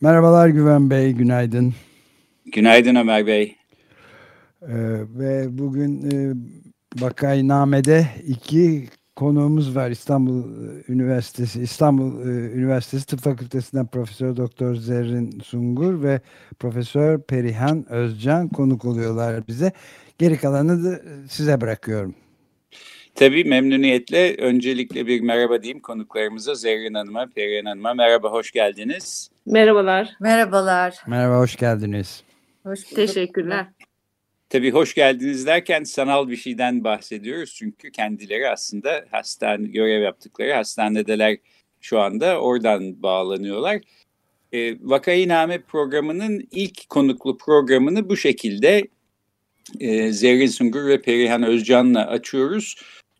Merhabalar Güven Bey, günaydın. Günaydın Ömer Bey. Ee, ve bugün e, Vakainame'de iki konuğumuz var. İstanbul Üniversitesi, İstanbul e, Üniversitesi Tıp Fakültesinden Profesör Doktor Zerrin Sungur ve Profesör Perihan Özcan konuk oluyorlar bize. Geri kalanı da size bırakıyorum. Tabii memnuniyetle öncelikle bir merhaba diyeyim konuklarımıza Zerrin Hanım'a, Perihan Hanım'a. Merhaba, hoş geldiniz. Merhabalar. Merhabalar. Merhaba, hoş geldiniz. Hoş bulduk. Teşekkürler. Tabii hoş geldiniz derken sanal bir şeyden bahsediyoruz. Çünkü kendileri aslında hastane görev yaptıkları hastanedeler şu anda oradan bağlanıyorlar. E, Vakayiname programının ilk konuklu programını bu şekilde e, Zerrin Sungur ve Perihan Özcan'la açıyoruz.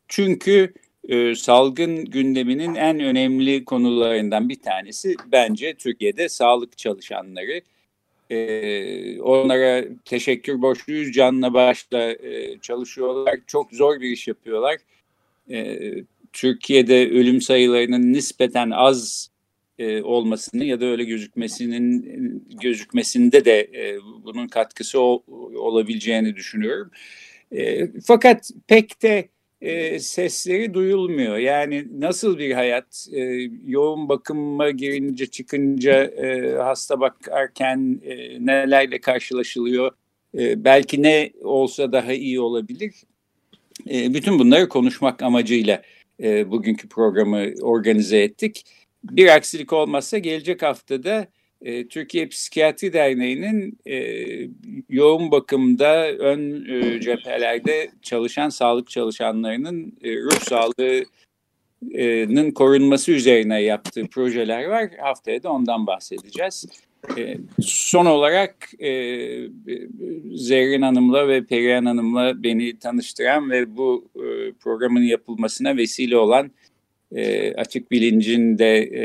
Çünkü e, salgın gündeminin en önemli konularından bir tanesi bence Türkiye'de sağlık çalışanları. E, onlara teşekkür borçluyuz. Canla başla e, çalışıyorlar. Çok zor bir iş yapıyorlar. E, Türkiye'de ölüm sayılarının nispeten az e, olmasını ya da öyle gözükmesinin gözükmesinde de e, bunun katkısı ol, olabileceğini düşünüyorum. E, fakat pek de e, sesleri duyulmuyor. Yani nasıl bir hayat? E, yoğun bakıma girince çıkınca e, hasta bakarken e, nelerle karşılaşılıyor? E, belki ne olsa daha iyi olabilir. E, bütün bunları konuşmak amacıyla e, bugünkü programı organize ettik. Bir aksilik olmazsa gelecek haftada e, Türkiye Psikiyatri Derneği'nin e, yoğun bakımda ön e, cephelerde çalışan sağlık çalışanlarının e, ruh sağlığının korunması üzerine yaptığı projeler var. Haftaya da ondan bahsedeceğiz. E, son olarak e, Zerrin Hanım'la ve Perihan Hanım'la beni tanıştıran ve bu e, programın yapılmasına vesile olan e, açık bilincin de e,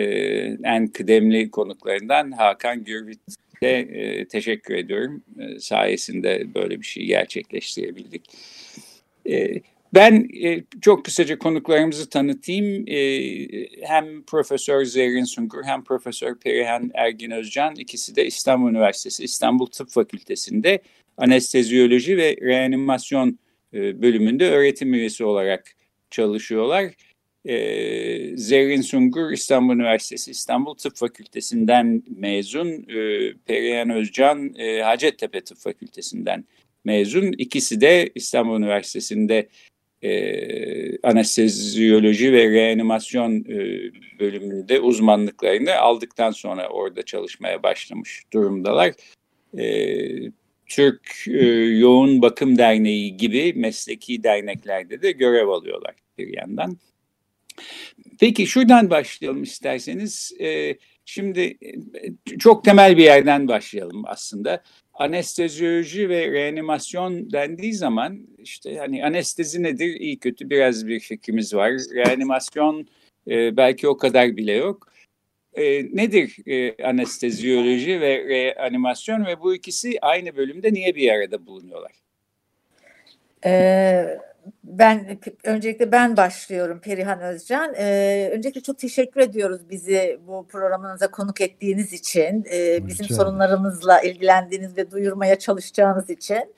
en kıdemli konuklarından Hakan Gürvit'e e, teşekkür ediyorum. E, sayesinde böyle bir şey gerçekleştirebildik. E, ben e, çok kısaca konuklarımızı tanıtayım. E, hem Profesör Zerrin Sungur hem Profesör Perihan Ergin Özcan ikisi de İstanbul Üniversitesi İstanbul Tıp Fakültesi'nde anesteziyoloji ve reanimasyon e, bölümünde öğretim üyesi olarak çalışıyorlar. E, Zerrin Sungur İstanbul Üniversitesi İstanbul Tıp Fakültesinden mezun. E, Perihan Özcan e, Hacettepe Tıp Fakültesinden mezun. İkisi de İstanbul Üniversitesi'nde e, anesteziyoloji ve reanimasyon e, bölümünde uzmanlıklarını aldıktan sonra orada çalışmaya başlamış durumdalar. E, Türk e, Yoğun Bakım Derneği gibi mesleki derneklerde de görev alıyorlar bir yandan. Peki şuradan başlayalım isterseniz. Ee, şimdi e, çok temel bir yerden başlayalım aslında. Anesteziyoloji ve reanimasyon dendiği zaman işte hani anestezi nedir iyi kötü biraz bir fikrimiz var. Reanimasyon e, belki o kadar bile yok. E, nedir e, ve reanimasyon ve bu ikisi aynı bölümde niye bir arada bulunuyorlar? Evet ben öncelikle ben başlıyorum Perihan Özcan. Ee, öncelikle çok teşekkür ediyoruz bizi bu programınıza konuk ettiğiniz için, e, bizim Rica sorunlarımızla ilgilendiğiniz ve duyurmaya çalışacağınız için.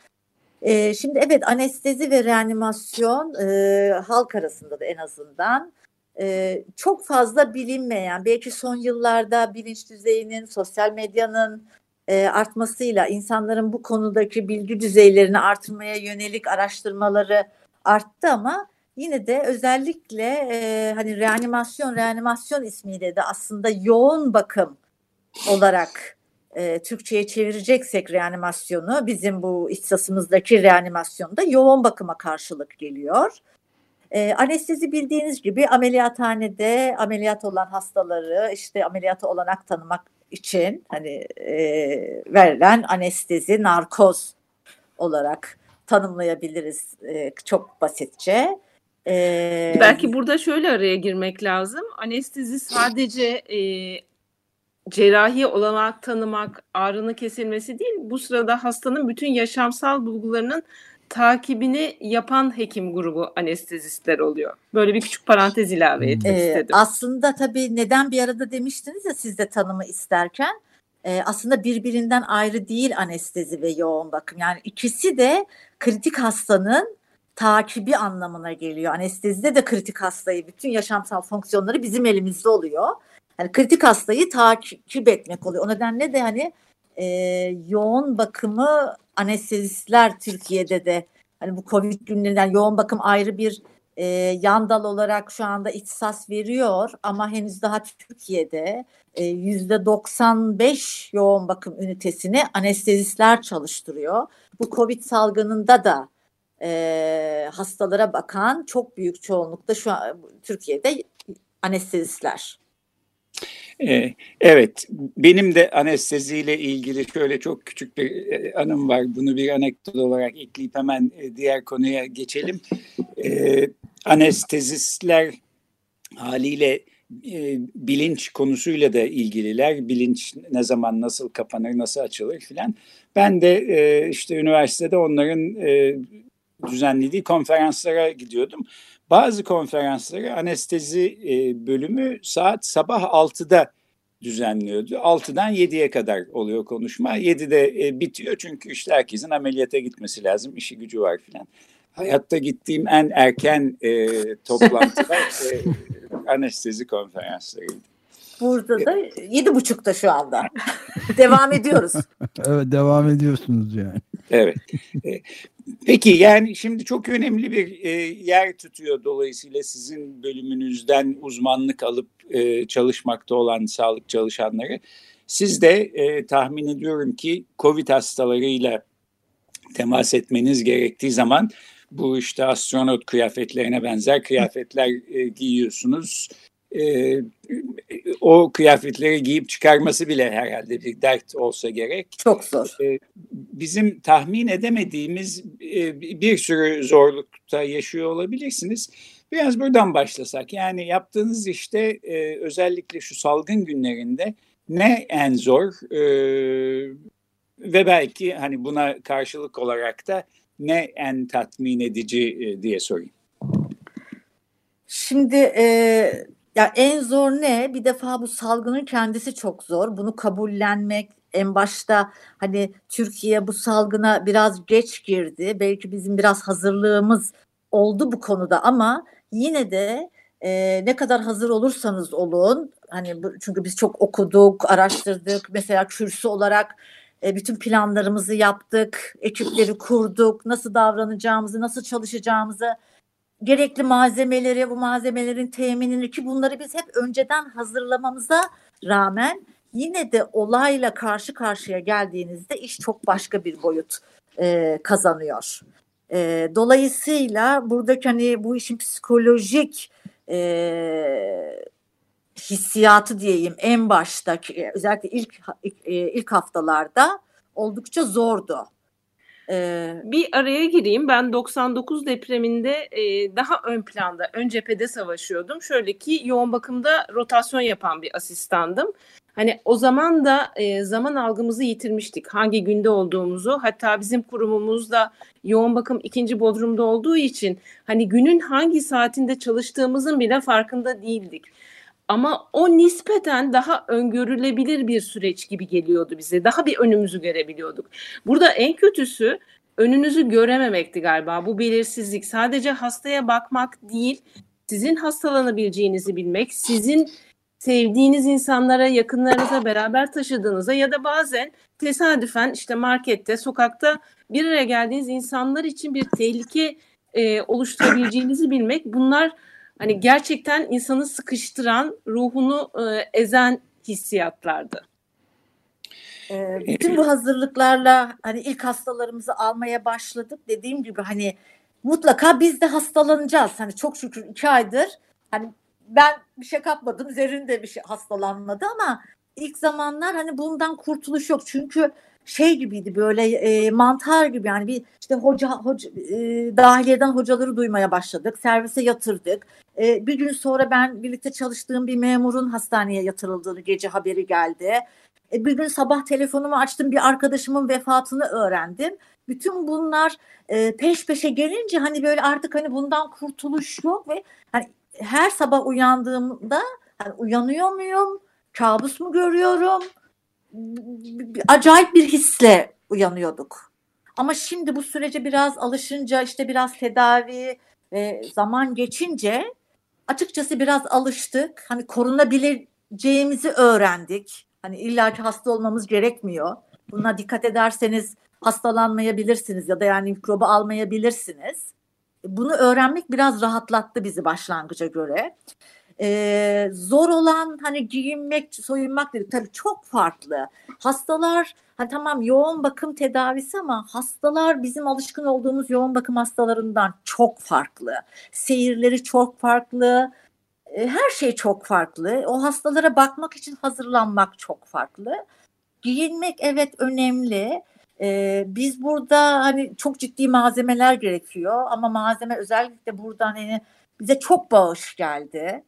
E, şimdi evet anestezi ve reanimasyon e, halk arasında da en azından e, çok fazla bilinmeyen, belki son yıllarda bilinç düzeyinin, sosyal medyanın e, artmasıyla insanların bu konudaki bilgi düzeylerini artırmaya yönelik araştırmaları arttı ama yine de özellikle e, hani reanimasyon reanimasyon ismiyle de aslında yoğun bakım olarak e, Türkçe'ye çevireceksek reanimasyonu bizim bu ihtisasımızdaki reanimasyonda yoğun bakıma karşılık geliyor. E, anestezi bildiğiniz gibi ameliyathanede ameliyat olan hastaları işte ameliyata olanak tanımak için hani e, verilen anestezi narkoz olarak tanımlayabiliriz e, çok basitçe. Ee, Belki burada şöyle araya girmek lazım. Anestezi sadece e, cerrahi olanak tanımak, ağrının kesilmesi değil. Bu sırada hastanın bütün yaşamsal bulgularının takibini yapan hekim grubu anestezistler oluyor. Böyle bir küçük parantez ilave etmek ee, istedim. Aslında tabii neden bir arada demiştiniz ya siz de tanımı isterken e, aslında birbirinden ayrı değil anestezi ve yoğun bakım. Yani ikisi de kritik hastanın takibi anlamına geliyor. Anestezide de kritik hastayı, bütün yaşamsal fonksiyonları bizim elimizde oluyor. Yani kritik hastayı takip etmek oluyor. O nedenle de hani e, yoğun bakımı anestezistler Türkiye'de de hani bu Covid günlerinden yoğun bakım ayrı bir e, yan dal olarak şu anda ihtisas veriyor ama henüz daha Türkiye'de yüzde 95 yoğun bakım ünitesini anestezistler çalıştırıyor. Bu Covid salgınında da e, hastalara bakan çok büyük çoğunlukta şu an Türkiye'de anestezistler. Evet, benim de anesteziyle ilgili şöyle çok küçük bir anım var. Bunu bir anekdot olarak ekleyip hemen diğer konuya geçelim. Anestezistler haliyle e, bilinç konusuyla da ilgililer. Bilinç ne zaman nasıl kapanır, nasıl açılır filan. Ben de e, işte üniversitede onların e, düzenlediği konferanslara gidiyordum. Bazı konferansları anestezi e, bölümü saat sabah 6'da düzenliyordu. 6'dan 7'ye kadar oluyor konuşma. 7'de e, bitiyor çünkü işte herkesin ameliyata gitmesi lazım. işi gücü var filan. Hayatta gittiğim en erken e, toplantılar e, anestezi konferanslarıydı. Burada da yedi buçukta şu anda. devam ediyoruz. Evet devam ediyorsunuz yani. Evet. E, peki yani şimdi çok önemli bir e, yer tutuyor dolayısıyla sizin bölümünüzden uzmanlık alıp e, çalışmakta olan sağlık çalışanları. Siz de tahmin ediyorum ki COVID hastalarıyla temas etmeniz gerektiği zaman bu işte astronot kıyafetlerine benzer kıyafetler e, giyiyorsunuz e, o kıyafetleri giyip çıkarması bile herhalde bir dert olsa gerek. Çok zor. E, bizim tahmin edemediğimiz e, bir sürü zorlukta yaşıyor olabilirsiniz. Biraz buradan başlasak. Yani yaptığınız işte e, özellikle şu salgın günlerinde ne en zor e, ve belki hani buna karşılık olarak da ne en tatmin edici e, diye sorayım. Şimdi e, ya en zor ne? Bir defa bu salgının kendisi çok zor. Bunu kabullenmek en başta hani Türkiye bu salgına biraz geç girdi. Belki bizim biraz hazırlığımız oldu bu konuda ama yine de e, ne kadar hazır olursanız olun hani bu, çünkü biz çok okuduk, araştırdık. Mesela kürsü olarak e, bütün planlarımızı yaptık, ekipleri kurduk, nasıl davranacağımızı, nasıl çalışacağımızı gerekli malzemeleri, bu malzemelerin teminini ki bunları biz hep önceden hazırlamamıza rağmen yine de olayla karşı karşıya geldiğinizde iş çok başka bir boyut e, kazanıyor. E, dolayısıyla buradaki hani bu işin psikolojik e, hissiyatı diyeyim en baştaki özellikle ilk e, ilk haftalarda oldukça zordu. Ee, bir araya gireyim. Ben 99 depreminde e, daha ön planda, ön cephede savaşıyordum. Şöyle ki yoğun bakımda rotasyon yapan bir asistandım. Hani o zaman da e, zaman algımızı yitirmiştik. Hangi günde olduğumuzu. Hatta bizim kurumumuzda yoğun bakım ikinci bodrumda olduğu için hani günün hangi saatinde çalıştığımızın bile farkında değildik. Ama o nispeten daha öngörülebilir bir süreç gibi geliyordu bize. Daha bir önümüzü görebiliyorduk. Burada en kötüsü önünüzü görememekti galiba. Bu belirsizlik sadece hastaya bakmak değil, sizin hastalanabileceğinizi bilmek, sizin sevdiğiniz insanlara, yakınlarınıza beraber taşıdığınıza ya da bazen tesadüfen işte markette, sokakta bir araya geldiğiniz insanlar için bir tehlike e, oluşturabileceğinizi bilmek. Bunlar hani gerçekten insanı sıkıştıran, ruhunu e, ezen hissiyatlardı. Ee, bütün bu hazırlıklarla hani ilk hastalarımızı almaya başladık. Dediğim gibi hani mutlaka biz de hastalanacağız. Hani çok şükür iki aydır hani ben bir şey kapmadım. Zerrin de bir şey hastalanmadı ama ilk zamanlar hani bundan kurtuluş yok. Çünkü şey gibiydi böyle e, mantar gibi yani bir işte hoca, hoca e, dahiliyeden hocaları duymaya başladık. Servise yatırdık. E, bir gün sonra ben birlikte çalıştığım bir memurun hastaneye yatırıldığını gece haberi geldi. E, bir gün sabah telefonumu açtım bir arkadaşımın vefatını öğrendim. Bütün bunlar e, peş peşe gelince hani böyle artık hani bundan kurtuluş yok ve hani her sabah uyandığımda hani uyanıyor muyum? Kabus mu görüyorum? Acayip bir hisle uyanıyorduk. Ama şimdi bu sürece biraz alışınca işte biraz tedavi ve zaman geçince açıkçası biraz alıştık. Hani korunabileceğimizi öğrendik. Hani illaki hasta olmamız gerekmiyor. Buna dikkat ederseniz hastalanmayabilirsiniz ya da yani mikrobu almayabilirsiniz. Bunu öğrenmek biraz rahatlattı bizi başlangıca göre. Ee, zor olan hani giyinmek, soyunmak dedik. Tabii çok farklı. Hastalar hani tamam yoğun bakım tedavisi ama hastalar bizim alışkın olduğumuz yoğun bakım hastalarından çok farklı. Seyirleri çok farklı. Her şey çok farklı. O hastalara bakmak için hazırlanmak çok farklı. Giyinmek evet önemli. Ee, biz burada hani çok ciddi malzemeler gerekiyor ama malzeme özellikle buradan hani bize çok bağış geldi.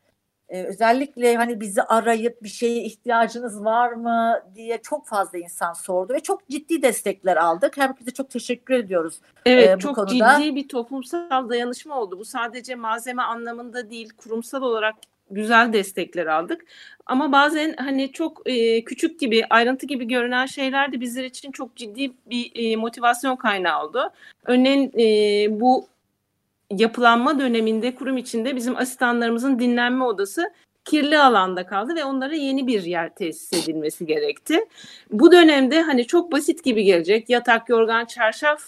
Ee, özellikle hani bizi arayıp bir şeye ihtiyacınız var mı diye çok fazla insan sordu ve çok ciddi destekler aldık. Herkese çok teşekkür ediyoruz. Evet e, bu çok konuda. ciddi bir toplumsal dayanışma oldu. Bu sadece malzeme anlamında değil kurumsal olarak güzel destekler aldık. Ama bazen hani çok e, küçük gibi, ayrıntı gibi görünen şeyler de bizler için çok ciddi bir e, motivasyon kaynağı oldu. Örneğin e, bu yapılanma döneminde kurum içinde bizim asistanlarımızın dinlenme odası kirli alanda kaldı ve onlara yeni bir yer tesis edilmesi gerekti. Bu dönemde hani çok basit gibi gelecek yatak, yorgan, çarşaf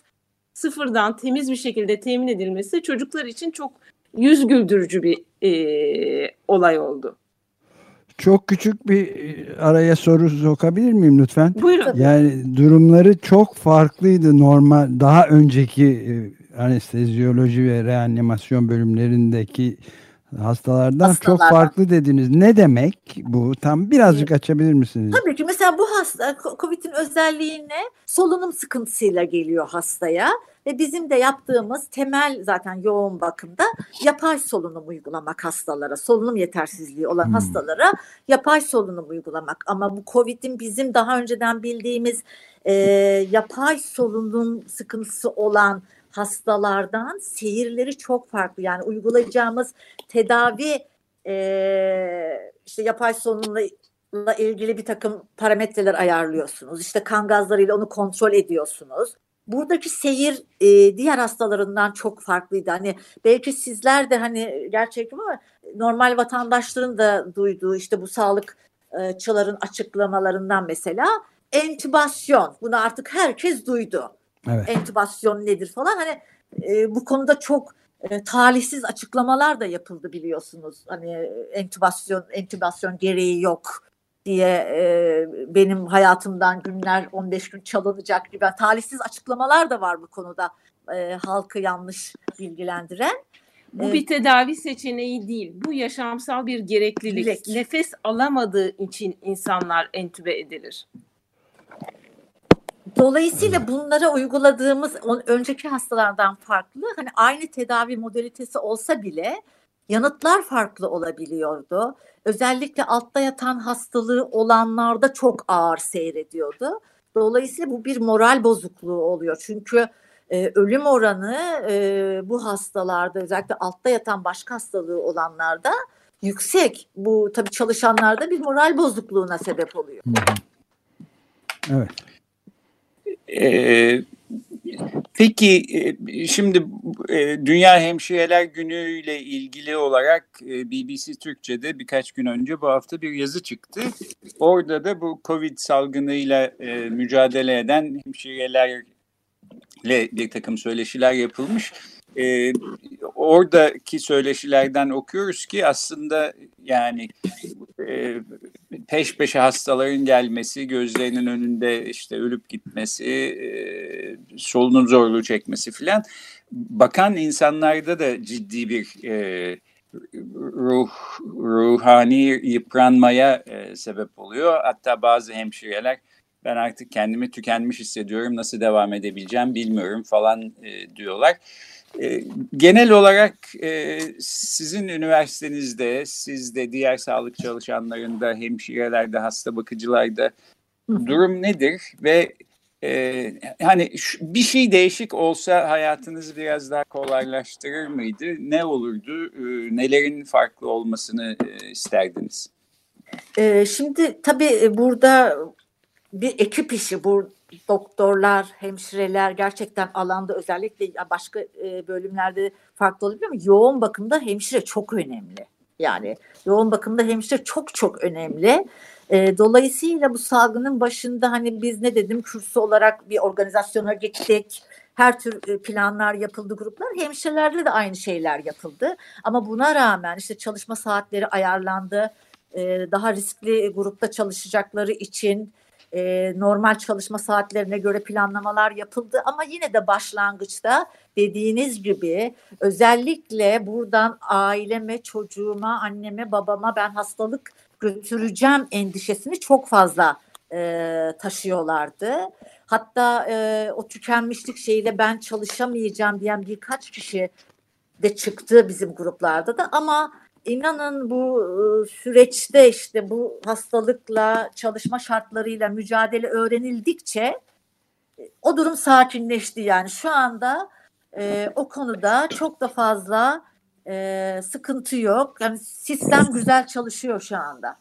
sıfırdan temiz bir şekilde temin edilmesi çocuklar için çok yüz güldürücü bir e, olay oldu. Çok küçük bir e, araya soru sokabilir miyim lütfen? Buyurun. Yani durumları çok farklıydı normal daha önceki e, anesteziyoloji ve reanimasyon bölümlerindeki hastalardan, hastalardan çok farklı dediniz. Ne demek bu? Tam birazcık açabilir misiniz? Tabii ki mesela bu hasta COVID'in özelliği ne? Solunum sıkıntısıyla geliyor hastaya ve bizim de yaptığımız temel zaten yoğun bakımda yapay solunum uygulamak hastalara, solunum yetersizliği olan hmm. hastalara yapay solunum uygulamak. Ama bu COVID'in bizim daha önceden bildiğimiz e, yapay solunum sıkıntısı olan hastalardan seyirleri çok farklı. Yani uygulayacağımız tedavi e, işte yapay solunumla ilgili bir takım parametreler ayarlıyorsunuz. İşte kan gazlarıyla onu kontrol ediyorsunuz. Buradaki seyir e, diğer hastalarından çok farklıydı. Hani belki sizler de hani gerçekten ama normal vatandaşların da duyduğu işte bu sağlıkçıların açıklamalarından mesela entübasyon. Bunu artık herkes duydu. Evet. Entübasyon nedir falan. Hani e, bu konuda çok e, talihsiz açıklamalar da yapıldı biliyorsunuz. Hani entübasyon entübasyon gereği yok diye e, benim hayatımdan günler 15 gün çalınacak gibi talihsiz açıklamalar da var bu konuda e, halkı yanlış bilgilendiren. Bu e, bir tedavi seçeneği değil. Bu yaşamsal bir gereklilik. Direkt. Nefes alamadığı için insanlar entübe edilir. Dolayısıyla bunlara uyguladığımız önceki hastalardan farklı hani aynı tedavi modalitesi olsa bile yanıtlar farklı olabiliyordu. Özellikle altta yatan hastalığı olanlarda çok ağır seyrediyordu. Dolayısıyla bu bir moral bozukluğu oluyor. Çünkü e, ölüm oranı e, bu hastalarda özellikle altta yatan başka hastalığı olanlarda yüksek. Bu tabii çalışanlarda bir moral bozukluğuna sebep oluyor. Evet. Ee, peki e, şimdi e, Dünya Hemşireler Günü ile ilgili olarak e, BBC Türkçe'de birkaç gün önce bu hafta bir yazı çıktı. Orada da bu Covid salgınıyla mücadele eden hemşirelerle bir takım söyleşiler yapılmış. Ee, oradaki söyleşilerden okuyoruz ki aslında yani peş peşe hastaların gelmesi, gözlerinin önünde işte ölüp gitmesi, e, solunum zorluğu çekmesi filan bakan insanlarda da ciddi bir e, ruh ruhani yıpranmaya e, sebep oluyor. Hatta bazı hemşireler ben artık kendimi tükenmiş hissediyorum nasıl devam edebileceğim bilmiyorum falan e, diyorlar. E, genel olarak e, sizin üniversitenizde, sizde diğer sağlık çalışanlarında, hemşirelerde, hasta bakıcılarda durum nedir ve e, hani bir şey değişik olsa hayatınızı biraz daha kolaylaştırır mıydı? Ne olurdu? E, nelerin farklı olmasını e, isterdiniz? E, şimdi tabii burada bir ekip işi bu doktorlar, hemşireler gerçekten alanda özellikle başka e, bölümlerde farklı olabilir ama yoğun bakımda hemşire çok önemli. Yani yoğun bakımda hemşire çok çok önemli. E, dolayısıyla bu salgının başında hani biz ne dedim kürsü olarak bir organizasyona gittik. Her tür e, planlar yapıldı gruplar. Hemşirelerde de aynı şeyler yapıldı. Ama buna rağmen işte çalışma saatleri ayarlandı. Daha riskli grupta çalışacakları için e, normal çalışma saatlerine göre planlamalar yapıldı ama yine de başlangıçta dediğiniz gibi özellikle buradan aileme, çocuğuma, anneme, babama ben hastalık götüreceğim endişesini çok fazla e, taşıyorlardı. Hatta e, o tükenmişlik şeyiyle ben çalışamayacağım diyen birkaç kişi de çıktı bizim gruplarda da ama inanın bu süreçte işte bu hastalıkla çalışma şartlarıyla mücadele öğrenildikçe o durum sakinleşti yani şu anda e, o konuda çok da fazla e, sıkıntı yok yani sistem güzel çalışıyor şu anda.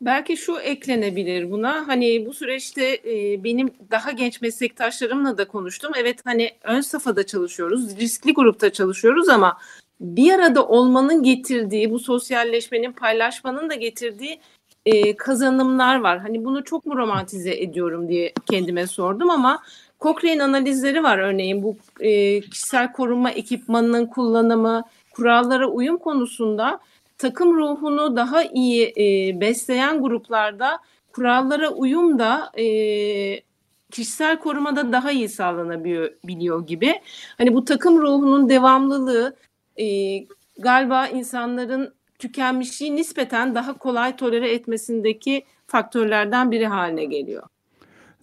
Belki şu eklenebilir buna. Hani bu süreçte e, benim daha genç meslektaşlarımla da konuştum. Evet hani ön safhada çalışıyoruz, riskli grupta çalışıyoruz ama bir arada olmanın getirdiği, bu sosyalleşmenin, paylaşmanın da getirdiği e, kazanımlar var. Hani bunu çok mu romantize ediyorum diye kendime sordum ama Cochrane analizleri var örneğin bu e, kişisel korunma ekipmanının kullanımı, kurallara uyum konusunda takım ruhunu daha iyi e, besleyen gruplarda kurallara uyum da e, kişisel korumada daha iyi sağlanabiliyor gibi. Hani bu takım ruhunun devamlılığı e, galiba insanların tükenmişliği nispeten daha kolay tolere etmesindeki faktörlerden biri haline geliyor.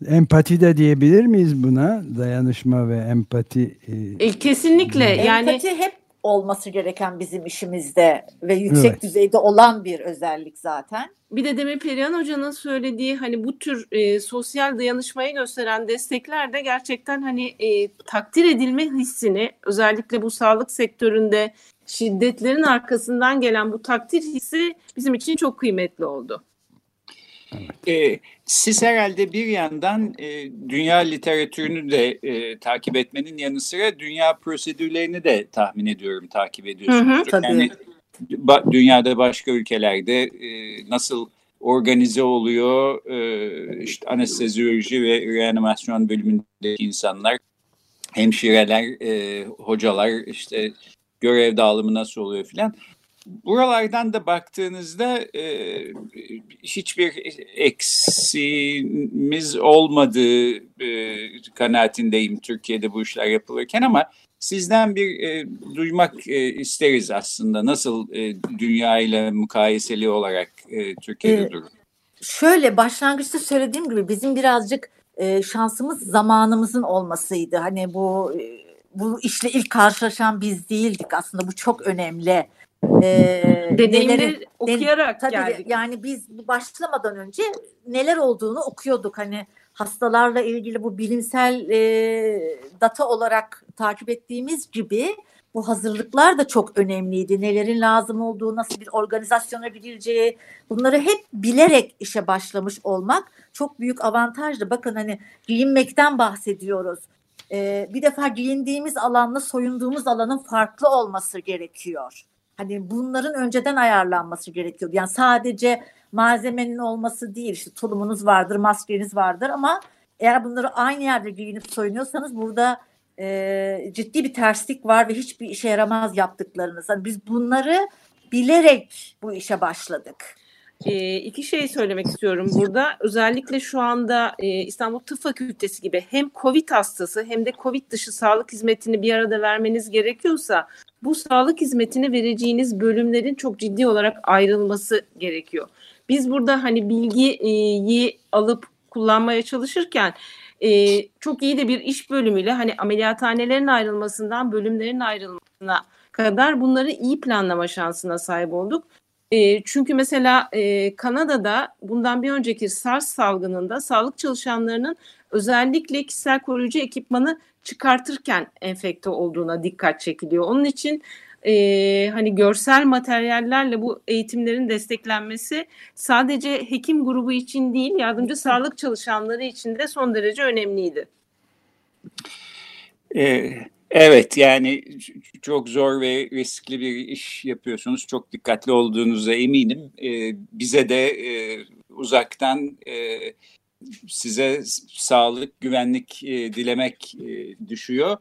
Empati de diyebilir miyiz buna? Dayanışma ve empati. E, e kesinlikle. Yani empati hep olması gereken bizim işimizde ve yüksek evet. düzeyde olan bir özellik zaten. Bir de Demir Perihan Hoca'nın söylediği hani bu tür e, sosyal dayanışmayı gösteren destekler de gerçekten hani e, takdir edilme hissini özellikle bu sağlık sektöründe şiddetlerin arkasından gelen bu takdir hissi bizim için çok kıymetli oldu. Evet. E, siz herhalde bir yandan e, dünya literatürünü de e, takip etmenin yanı sıra dünya prosedürlerini de tahmin ediyorum takip ediyorsunuz. Hı hı, Yani ba, dünyada başka ülkelerde e, nasıl organize oluyor e, işte anestezioloji ve reanimasyon bölümündeki insanlar, hemşireler, e, hocalar işte görev dağılımı nasıl oluyor filan buralardan da baktığınızda e, hiçbir eksimiz olmadığı e, kanaatindeyim Türkiye'de bu işler yapılırken ama sizden bir e, duymak e, isteriz aslında nasıl e, dünya ile mukayeseli olarak e, Türkiye'de ee, durum. Şöyle başlangıçta söylediğim gibi bizim birazcık e, şansımız zamanımızın olmasıydı. Hani bu e, bu işle ilk karşılaşan biz değildik aslında bu çok önemli e, deneyimleri okuyarak tabii geldik. Yani biz başlamadan önce neler olduğunu okuyorduk. Hani hastalarla ilgili bu bilimsel e, data olarak takip ettiğimiz gibi bu hazırlıklar da çok önemliydi. Nelerin lazım olduğu, nasıl bir organizasyona gidileceği bunları hep bilerek işe başlamış olmak çok büyük avantajdı. Bakın hani giyinmekten bahsediyoruz. Ee, bir defa giyindiğimiz alanla soyunduğumuz alanın farklı olması gerekiyor. Hani bunların önceden ayarlanması gerekiyor. Yani sadece malzemenin olması değil işte tulumunuz vardır, maskeniz vardır ama eğer bunları aynı yerde giyinip soyunuyorsanız burada e, ciddi bir terslik var ve hiçbir işe yaramaz yaptıklarınız. Yani biz bunları bilerek bu işe başladık. E, iki şey söylemek istiyorum burada. Özellikle şu anda e, İstanbul Tıp Fakültesi gibi hem COVID hastası hem de COVID dışı sağlık hizmetini bir arada vermeniz gerekiyorsa bu sağlık hizmetini vereceğiniz bölümlerin çok ciddi olarak ayrılması gerekiyor. Biz burada hani bilgiyi alıp kullanmaya çalışırken e, çok iyi de bir iş bölümüyle hani ameliyathanelerin ayrılmasından bölümlerin ayrılmasına kadar bunları iyi planlama şansına sahip olduk. E, çünkü mesela e, Kanada'da bundan bir önceki SARS salgınında sağlık çalışanlarının özellikle kişisel koruyucu ekipmanı çıkartırken enfekte olduğuna dikkat çekiliyor. Onun için e, hani görsel materyallerle bu eğitimlerin desteklenmesi sadece hekim grubu için değil yardımcı sağlık çalışanları için de son derece önemliydi. Ee, evet yani çok zor ve riskli bir iş yapıyorsunuz. Çok dikkatli olduğunuza eminim. Ee, bize de e, uzaktan e, size sağlık, güvenlik e, dilemek e, düşüyor.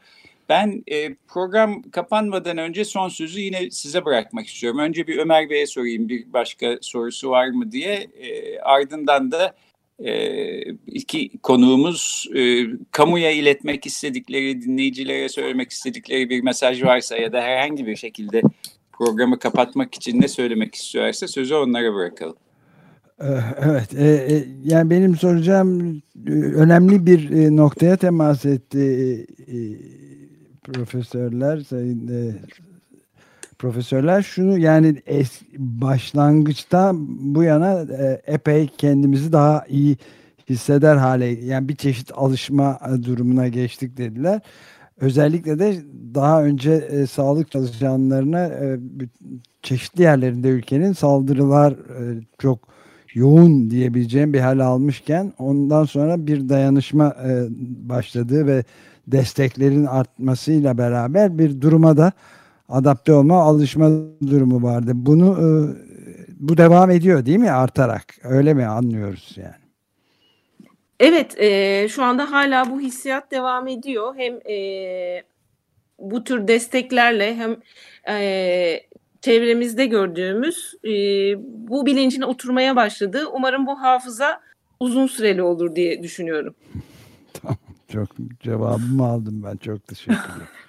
Ben e, program kapanmadan önce son sözü yine size bırakmak istiyorum. Önce bir Ömer Bey'e sorayım bir başka sorusu var mı diye. E, ardından da iki konuğumuz e, kamuya iletmek istedikleri, dinleyicilere söylemek istedikleri bir mesaj varsa ya da herhangi bir şekilde programı kapatmak için ne söylemek istiyorsa sözü onlara bırakalım. Eh, evet, e, e, yani benim soracağım önemli bir noktaya temas etti profesörler, sayın profesörler şunu yani es, başlangıçta bu yana e, epey kendimizi daha iyi hisseder hale yani bir çeşit alışma durumuna geçtik dediler. Özellikle de daha önce e, sağlık çalışanlarına e, çeşitli yerlerinde ülkenin saldırılar e, çok yoğun diyebileceğim bir hal almışken ondan sonra bir dayanışma e, başladığı ve desteklerin artmasıyla beraber bir duruma da adapte olma, alışma durumu vardı. Bunu e, bu devam ediyor değil mi artarak? Öyle mi anlıyoruz yani? Evet, e, şu anda hala bu hissiyat devam ediyor. Hem e, bu tür desteklerle hem e, çevremizde gördüğümüz e, bu bilincine oturmaya başladı. Umarım bu hafıza uzun süreli olur diye düşünüyorum. tamam. Çok cevabımı aldım ben. Çok teşekkür ederim.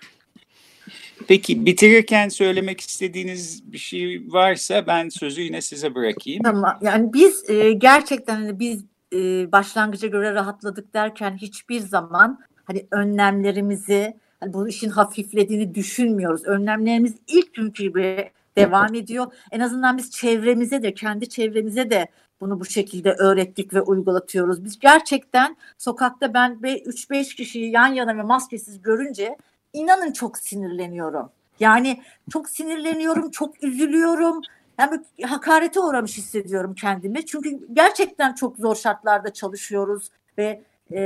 Peki bitirirken söylemek istediğiniz bir şey varsa ben sözü yine size bırakayım. Tamam. Yani biz e, gerçekten hani biz e, başlangıca göre rahatladık derken hiçbir zaman hani önlemlerimizi hani bu işin hafiflediğini düşünmüyoruz. Önlemlerimiz ilk günkü gibi devam ediyor. En azından biz çevremize de kendi çevremize de bunu bu şekilde öğrettik ve uygulatıyoruz. Biz gerçekten sokakta ben 3-5 kişiyi yan yana ve maskesiz görünce inanın çok sinirleniyorum. Yani çok sinirleniyorum, çok üzülüyorum. Yani hakarete uğramış hissediyorum kendimi. Çünkü gerçekten çok zor şartlarda çalışıyoruz ve e,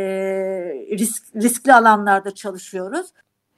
risk, riskli alanlarda çalışıyoruz.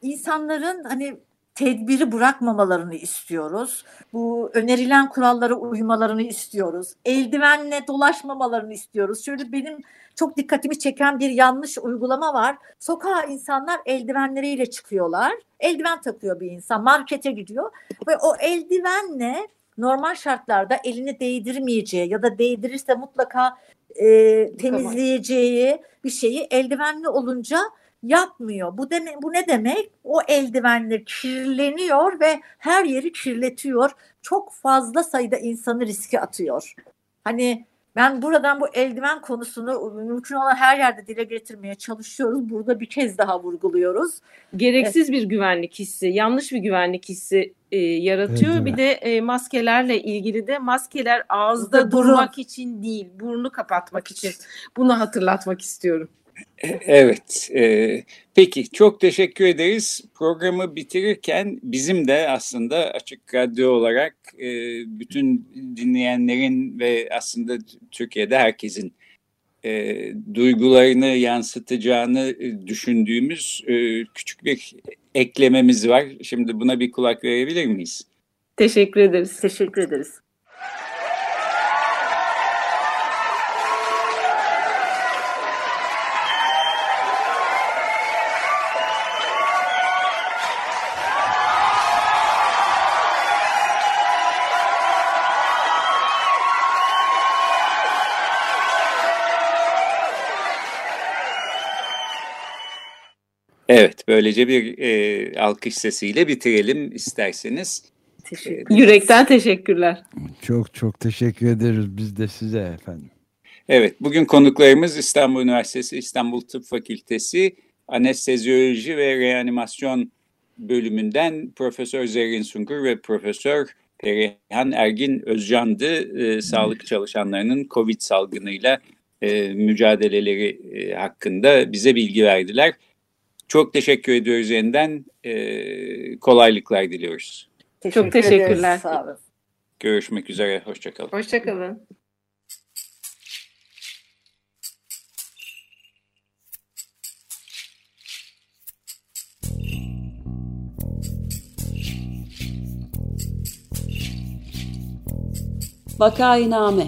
İnsanların hani tedbiri bırakmamalarını istiyoruz. Bu önerilen kurallara uymalarını istiyoruz. Eldivenle dolaşmamalarını istiyoruz. Şöyle benim çok dikkatimi çeken bir yanlış uygulama var. Sokağa insanlar eldivenleriyle çıkıyorlar. Eldiven takıyor bir insan, markete gidiyor ve o eldivenle normal şartlarda elini değdirmeyeceği ya da değdirirse mutlaka e, temizleyeceği bir şeyi eldivenli olunca yapmıyor. Bu deme, bu ne demek? O eldivenler kirleniyor ve her yeri kirletiyor. Çok fazla sayıda insanı riske atıyor. Hani ben buradan bu eldiven konusunu mümkün olan her yerde dile getirmeye çalışıyoruz. Burada bir kez daha vurguluyoruz. Gereksiz bir güvenlik hissi, yanlış bir güvenlik hissi e, yaratıyor. Evet, bir de e, maskelerle ilgili de maskeler ağızda durmak için değil, burnu kapatmak için. Bunu hatırlatmak istiyorum. Evet, e, peki çok teşekkür ederiz. Programı bitirirken bizim de aslında Açık Radyo olarak e, bütün dinleyenlerin ve aslında Türkiye'de herkesin e, duygularını yansıtacağını düşündüğümüz e, küçük bir eklememiz var. Şimdi buna bir kulak verebilir miyiz? Teşekkür ederiz. Teşekkür ederiz. Evet, böylece bir e, alkış sesiyle bitirelim isterseniz. Teşekkür Yürekten teşekkürler. Çok çok teşekkür ederiz biz de size efendim. Evet, bugün konuklarımız İstanbul Üniversitesi İstanbul Tıp Fakültesi Anestezyoloji ve Reanimasyon bölümünden Profesör Zerrin Sungur ve Profesör Perihan Ergin Özcan'dı. E, sağlık çalışanlarının COVID salgınıyla e, mücadeleleri e, hakkında bize bilgi verdiler. Çok teşekkür ediyoruz yeniden. E, kolaylıklar diliyoruz. Teşekkür Çok teşekkürler. Sağ olun. Görüşmek üzere. Hoşçakalın. Hoşçakalın. Vakainame